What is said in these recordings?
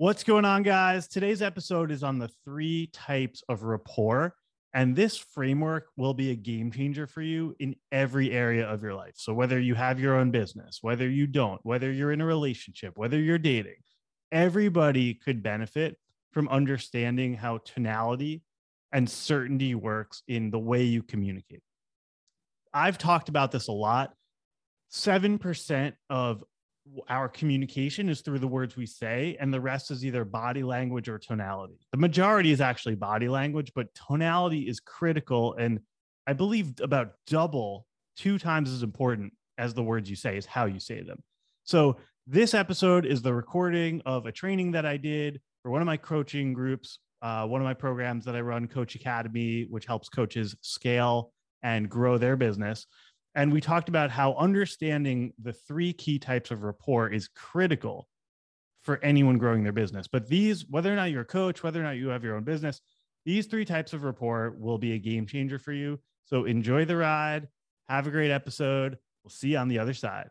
What's going on, guys? Today's episode is on the three types of rapport. And this framework will be a game changer for you in every area of your life. So, whether you have your own business, whether you don't, whether you're in a relationship, whether you're dating, everybody could benefit from understanding how tonality and certainty works in the way you communicate. I've talked about this a lot. 7% of our communication is through the words we say, and the rest is either body language or tonality. The majority is actually body language, but tonality is critical. And I believe about double, two times as important as the words you say is how you say them. So, this episode is the recording of a training that I did for one of my coaching groups, uh, one of my programs that I run, Coach Academy, which helps coaches scale and grow their business. And we talked about how understanding the three key types of rapport is critical for anyone growing their business. But these, whether or not you're a coach, whether or not you have your own business, these three types of rapport will be a game changer for you. So enjoy the ride. Have a great episode. We'll see you on the other side.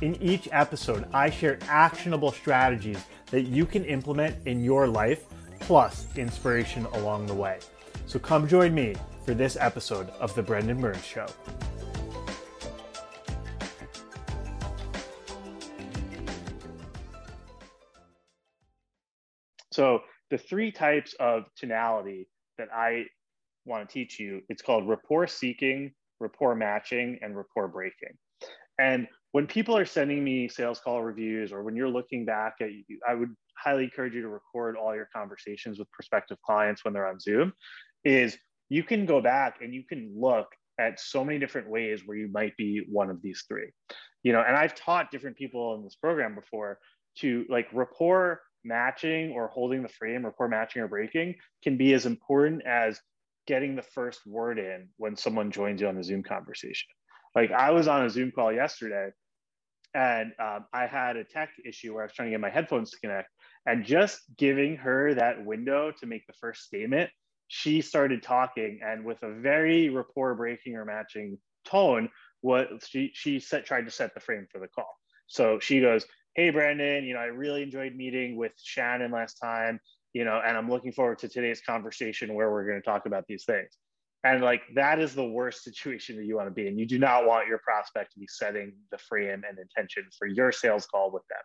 In each episode, I share actionable strategies that you can implement in your life, plus inspiration along the way. So come join me for this episode of The Brendan Burns Show. So, the three types of tonality that I want to teach you, it's called rapport seeking, rapport matching, and rapport breaking. And when people are sending me sales call reviews or when you're looking back at i would highly encourage you to record all your conversations with prospective clients when they're on zoom is you can go back and you can look at so many different ways where you might be one of these three. You know and i've taught different people in this program before to like rapport matching or holding the frame rapport matching or breaking can be as important as getting the first word in when someone joins you on the zoom conversation like I was on a Zoom call yesterday and um, I had a tech issue where I was trying to get my headphones to connect. And just giving her that window to make the first statement, she started talking and with a very rapport breaking or matching tone, what she, she set, tried to set the frame for the call. So she goes, Hey, Brendan, you know, I really enjoyed meeting with Shannon last time, you know, and I'm looking forward to today's conversation where we're going to talk about these things. And like that is the worst situation that you want to be in. You do not want your prospect to be setting the frame and intention for your sales call with them.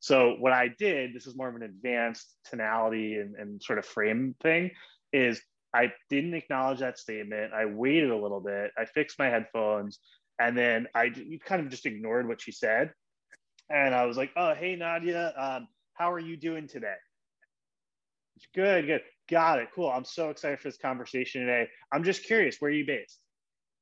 So what I did, this is more of an advanced tonality and, and sort of frame thing, is I didn't acknowledge that statement. I waited a little bit. I fixed my headphones, and then I kind of just ignored what she said. And I was like, "Oh, hey Nadia, um, how are you doing today?" Good, good. Got it. Cool. I'm so excited for this conversation today. I'm just curious, where are you based?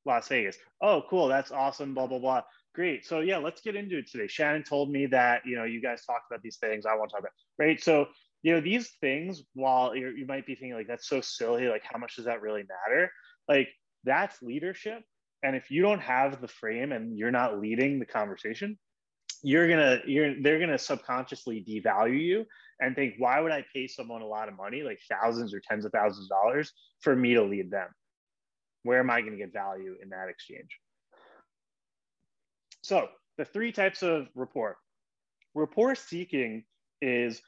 Las Vegas. Oh, cool. That's awesome. Blah, blah, blah. Great. So yeah, let's get into it today. Shannon told me that, you know, you guys talked about these things I want to talk about. Right. So, you know, these things, while you might be thinking like, that's so silly, like how much does that really matter? Like that's leadership. And if you don't have the frame and you're not leading the conversation, you're gonna you're they're gonna subconsciously devalue you and think why would i pay someone a lot of money like thousands or tens of thousands of dollars for me to lead them? Where am i going to get value in that exchange? So the three types of rapport. Rapport seeking is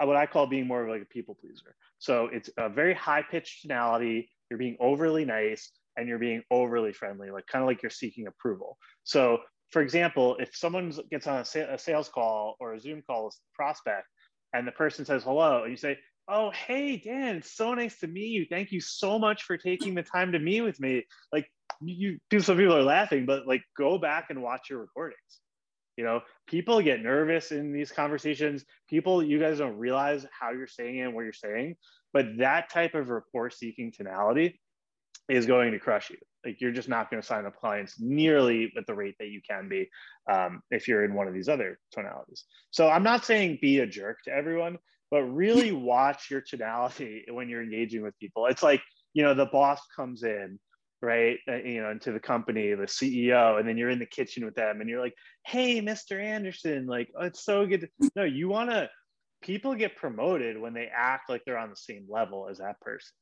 what i call being more of like a people pleaser. So it's a very high pitched tonality you're being overly nice and you're being overly friendly like kind of like you're seeking approval. So for example, if someone gets on a, sa- a, sales call or a Zoom call with a prospect and the person says hello, and you say, Oh, hey, Dan, it's so nice to meet you. Thank you so much for taking the time to meet with me. Like, you, you some people are laughing, but like, go back and watch your recordings. You know, people get nervous in these conversations. People, you guys don't realize how you're saying it and what you're saying, but that type of rapport seeking tonality is going to crush you. Like you're just not going to sign up clients nearly at the rate that you can be um, if you're in one of these other tonalities. So I'm not saying be a jerk to everyone, but really watch your tonality when you're engaging with people. It's like you know the boss comes in right uh, you know into the company the ceo and then you're in the kitchen with them and you're like hey mr anderson like oh, it's so good to... no you want to people get promoted when they act like they're on the same level as that person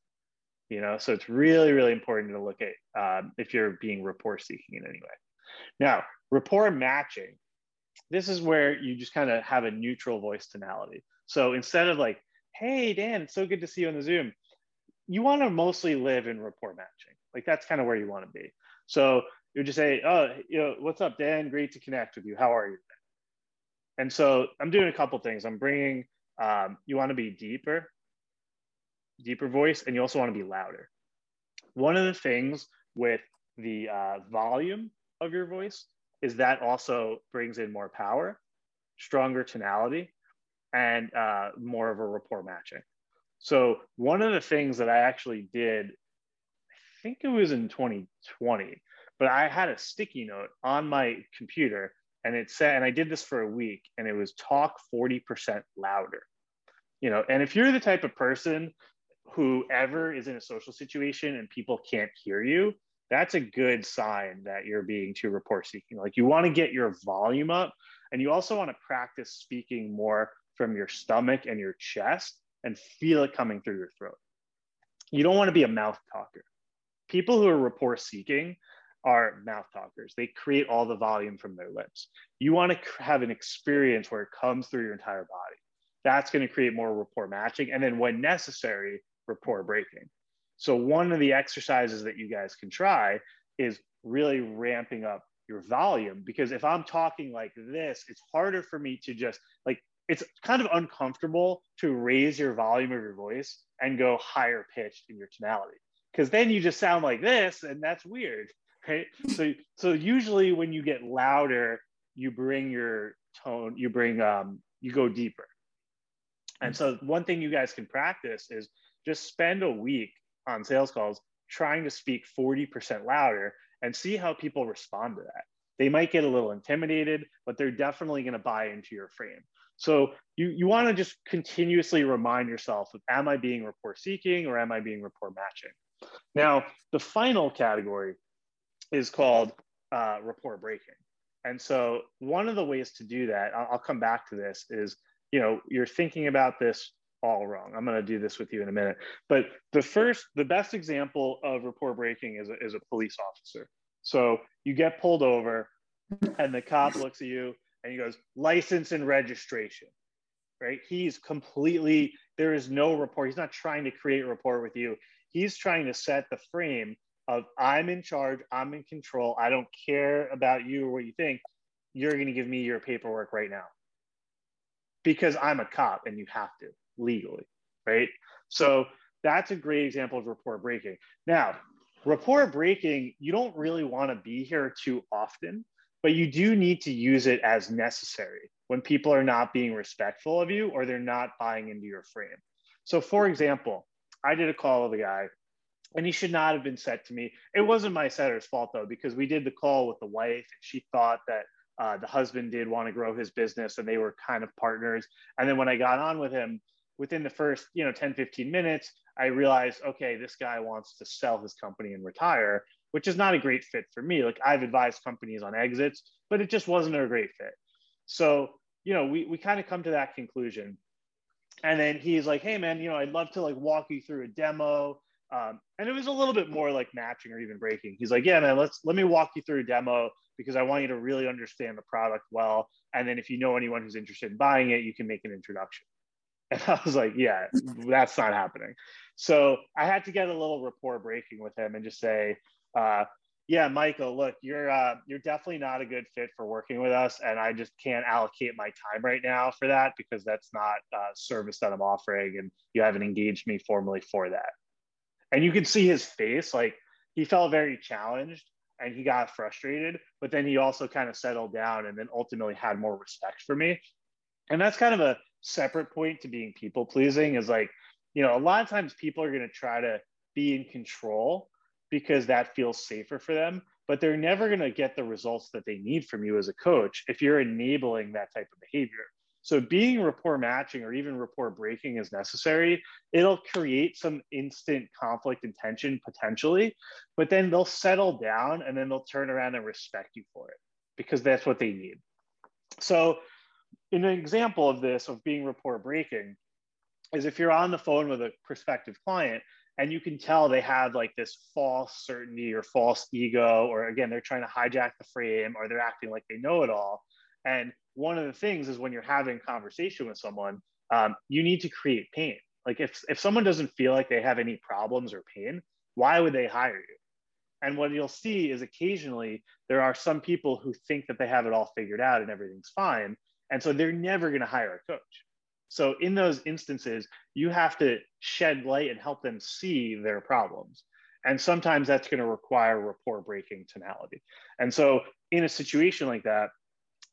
you know? So it's really really important to look at um, if you're being rapport seeking in any way. Now rapport matching this is where you just kind of have a neutral voice tonality. So instead of like hey dan it's so good to see you on the zoom you want to mostly live in rapport matching. Like that's kind of where you want to be. So you would just say oh you know what's up dan? Great to connect with you. How are you? And so i'm doing a couple things. I'm bringing um, you want to be deeper deeper voice, and you also want to be louder. One of the things with the uh, volume of your voice is that also brings in more power, stronger tonality, and uh, more of a rapport matching. So one of the things that I actually did, I think it was in 2020, but I had a sticky note on my computer and it said, and I did this for a week and it was talk 40% louder. You know, and if you're the type of person whoever is in a social situation and people can't hear you, that's a good sign that you're being too rapport seeking. Like you want to get your volume up and you also want to practice speaking more from your stomach and your chest and feel it coming through your throat. You don't want to be a mouth talker. People who are rapport seeking are mouth talkers. They create all the volume from their lips. You want to have an experience where it comes through your entire body. That's going to create more rapport matching. And then when necessary, rapport breaking. So one of the exercises that you guys can try is really ramping up your volume because if I'm talking like this, it's harder for me to just like it's kind of uncomfortable to raise your volume of your voice and go higher pitched in your tonality because then you just sound like this and that's weird right so so usually when you get louder you bring your tone you bring um you go deeper and so one thing you guys can practice is just spend a week on sales calls trying to speak 40% louder and see how people respond to that. They might get a little intimidated, but they're definitely going to buy into your frame. So you, you want to just continuously remind yourself of am I being rapport seeking or am I being rapport matching? Now, the final category is called uh, rapport breaking. And so one of the ways to do that, I'll, I'll come back to this, is you know you're thinking about this all wrong. I'm going to do this with you in a minute. But the first, the best example of rapport breaking is a, is a police officer. So you get pulled over, and the cop looks at you and he goes, license and registration, right? He's completely, there is no rapport. He's not trying to create a rapport with you. He's trying to set the frame of I'm in charge, I'm in control, I don't care about you or what you think. You're going to give me your paperwork right now because I'm a cop and you have to legally, right? So that's a great example of rapport breaking. Now, rapport breaking, you don't really want to be here too often, but you do need to use it as necessary when people are not being respectful of you or they're not buying into your frame. So, for example, I did a call with a guy and he should not have been set to me. It wasn't my setter's fault though, because we did the call with the wife and she thought that uh, the husband did want to grow his business and they were kind of partners. And then when I got on with him, within the first you know 10 15 minutes i realized okay this guy wants to sell his company and retire which is not a great fit for me. Like i've advised companies on exits but it just wasn't a great fit. So you know we, we kind of come to that conclusion. And then he's like hey man you know i'd love to like walk you through a demo. Um, and it was a little bit more like matching or even breaking. He's like yeah man let's let me walk you through a demo because i want you to really understand the product well. And then if you know anyone who's interested in buying it you can make an introduction and I was like, yeah, that's not happening. So I had to get a little rapport breaking with him and just say, uh, yeah, Michael, look, you're uh, you're definitely not a good fit for working with us, and I just can't allocate my time right now for that because that's not uh, service that I'm offering, and you haven't engaged me formally for that. And you could see his face, like he felt very challenged and he got frustrated, but then he also kind of settled down and then ultimately had more respect for me. And that's kind of a separate point to being people pleasing is like, you know, a lot of times people are going to try to be in control because that feels safer for them but they're never going to get the results that they need from you as a coach if you're enabling that type of behavior so being rapport matching or even rapport breaking is necessary. It'll create some instant conflict and tension potentially, but then they'll settle down and then they'll turn around and respect you for it because that's what they need. So an example of this, of being rapport breaking, is if you're on the phone with a prospective client and you can tell they have like this false certainty or false ego, or again, they're trying to hijack the frame or they're acting like they know it all. And one of the things is when you're having conversation with someone, um, you need to create pain. Like if, if someone doesn't feel like they have any problems or pain, why would they hire you? And what you'll see is occasionally there are some people who think that they have it all figured out and everything's fine. And so they're never going to hire a coach. So in those instances, you have to shed light and help them see their problems. And sometimes that's going to require rapport breaking tonality. And so in a situation like that,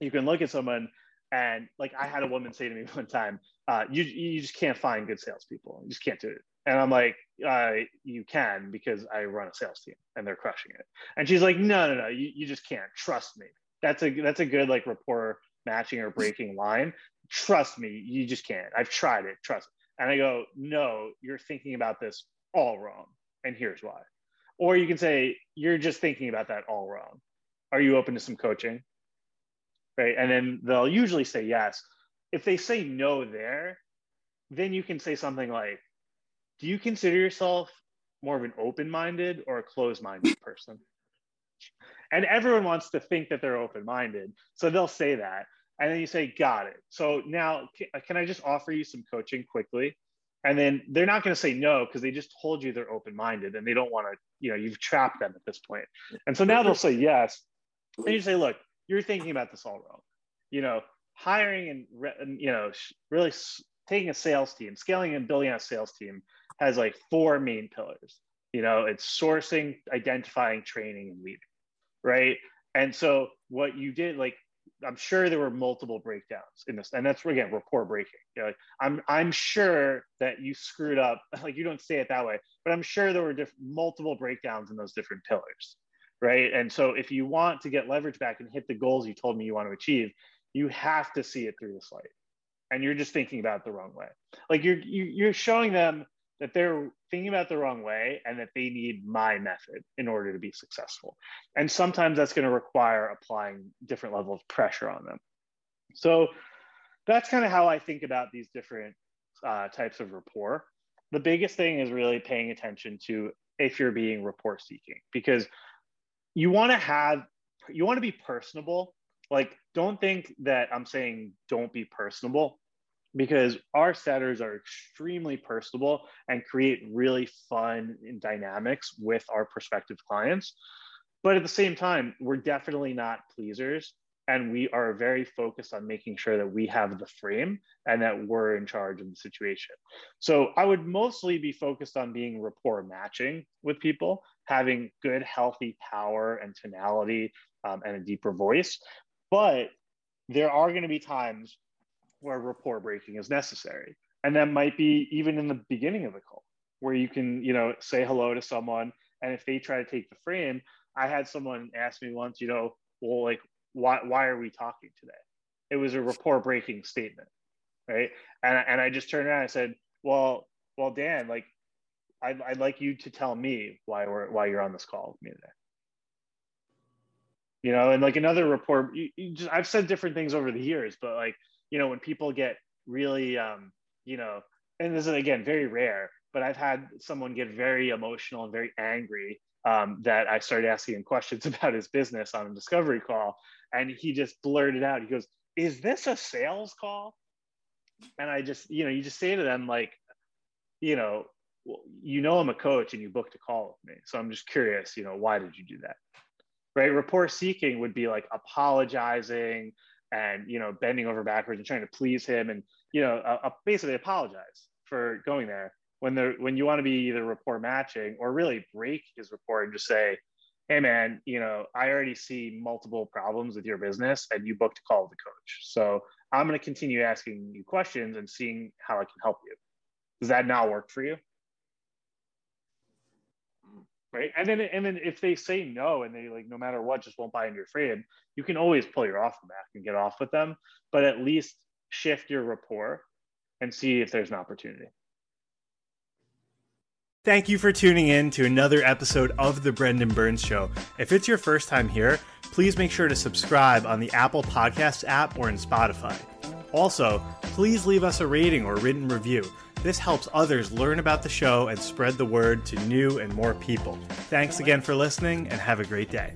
you can look at someone and like I had a woman say to me one time, uh, you you just can't find good salespeople. You just can't do it. And I'm like, uh, you can because I run a sales team and they're crushing it. And she's like, no, no, no, you, you just can't. Trust me. That's a that's a good like rapport matching or breaking line. Trust me, you just can't. I've tried it. Trust. Me. And I go, no, you're thinking about this all wrong. And here's why. Or you can say, you're just thinking about that all wrong. Are you open to some coaching? right? And then they'll usually say yes. If they say no there, then you can say something like, Do you consider yourself more of an open minded or a closed minded person? And everyone wants to think that they're open minded. So they'll say that. And then you say, Got it. So now, uh, can I just offer you some coaching quickly? And then they're not going to say no because they just told you they're open minded and they don't want to, you know, you've trapped them at this point. And so now they'll say yes. And you say, Look, you're thinking about this all wrong. You know, hiring and you know really taking a sales team, scaling and building a sales team has like four main pillars. You know, it's sourcing, identifying, training, and leading, right? And so what you did, like I'm sure there were multiple breakdowns in this, and that's again rapport breaking. You know, like, I'm I'm sure that you screwed up. Like you don't say it that way, but I'm sure there were diff- multiple breakdowns in those different pillars right? And so if you want to get leverage back and hit the goals you told me you want to achieve, you have to see it through this light. And you're just thinking about it the wrong way. Like you're you're showing them that they're thinking about the wrong way and that they need my method in order to be successful. And sometimes that's going to require applying different level of pressure on them. So that's kind of how I think about these different uh, types of rapport. The biggest thing is really paying attention to if you're being rapport seeking because you want to have you want to be personable like don't think that i'm saying don't be personable because our setters are extremely personable and create really fun dynamics with our prospective clients but at the same time we're definitely not pleasers and we are very focused on making sure that we have the frame and that we're in charge of the situation. So I would mostly be focused on being rapport matching with people, having good, healthy power and tonality um, and a deeper voice. But there are going to be times where rapport breaking is necessary. And that might be even in the beginning of the call where you can, you know, say hello to someone. And if they try to take the frame, I had someone ask me once, you know, well, like, why why are we talking today? It was a rapport breaking statement, right? And and I just turned around and I said, well, well, Dan, like, I'd, I'd like you to tell me why we're why you're on this call with me today. You know, and like another report, you, you just, I've said different things over the years, but like, you know, when people get really, um, you know, and this is again very rare, but I've had someone get very emotional and very angry um, that I started asking him questions about his business on a discovery call. And he just blurted out, he goes, Is this a sales call? And I just, you know, you just say to them, like, you know, well, you know, I'm a coach and you booked a call with me. So I'm just curious, you know, why did you do that? Right. Rapport seeking would be like apologizing and, you know, bending over backwards and trying to please him and, you know, uh, uh basically apologize for going there when the when you want to be either rapport matching or really break his rapport and just say, hey man, you know, I already see multiple problems with your business and you booked a call with the coach. So I'm going to continue asking you questions and seeing how I can help you. Does that not work for you? Right? And then and then if they say no and they like no matter what just won't buy into your frame, you can always pull your offer back and get off with them, but at least shift your rapport and see if there's an opportunity. Thank you for tuning in to another episode of The Brendan Burns Show. If it's your first time here, please make sure to subscribe on the Apple Podcasts app or in Spotify. Also, please leave us a rating or written review. This helps others learn about the show and spread the word to new and more people. Thanks again for listening and have a great day.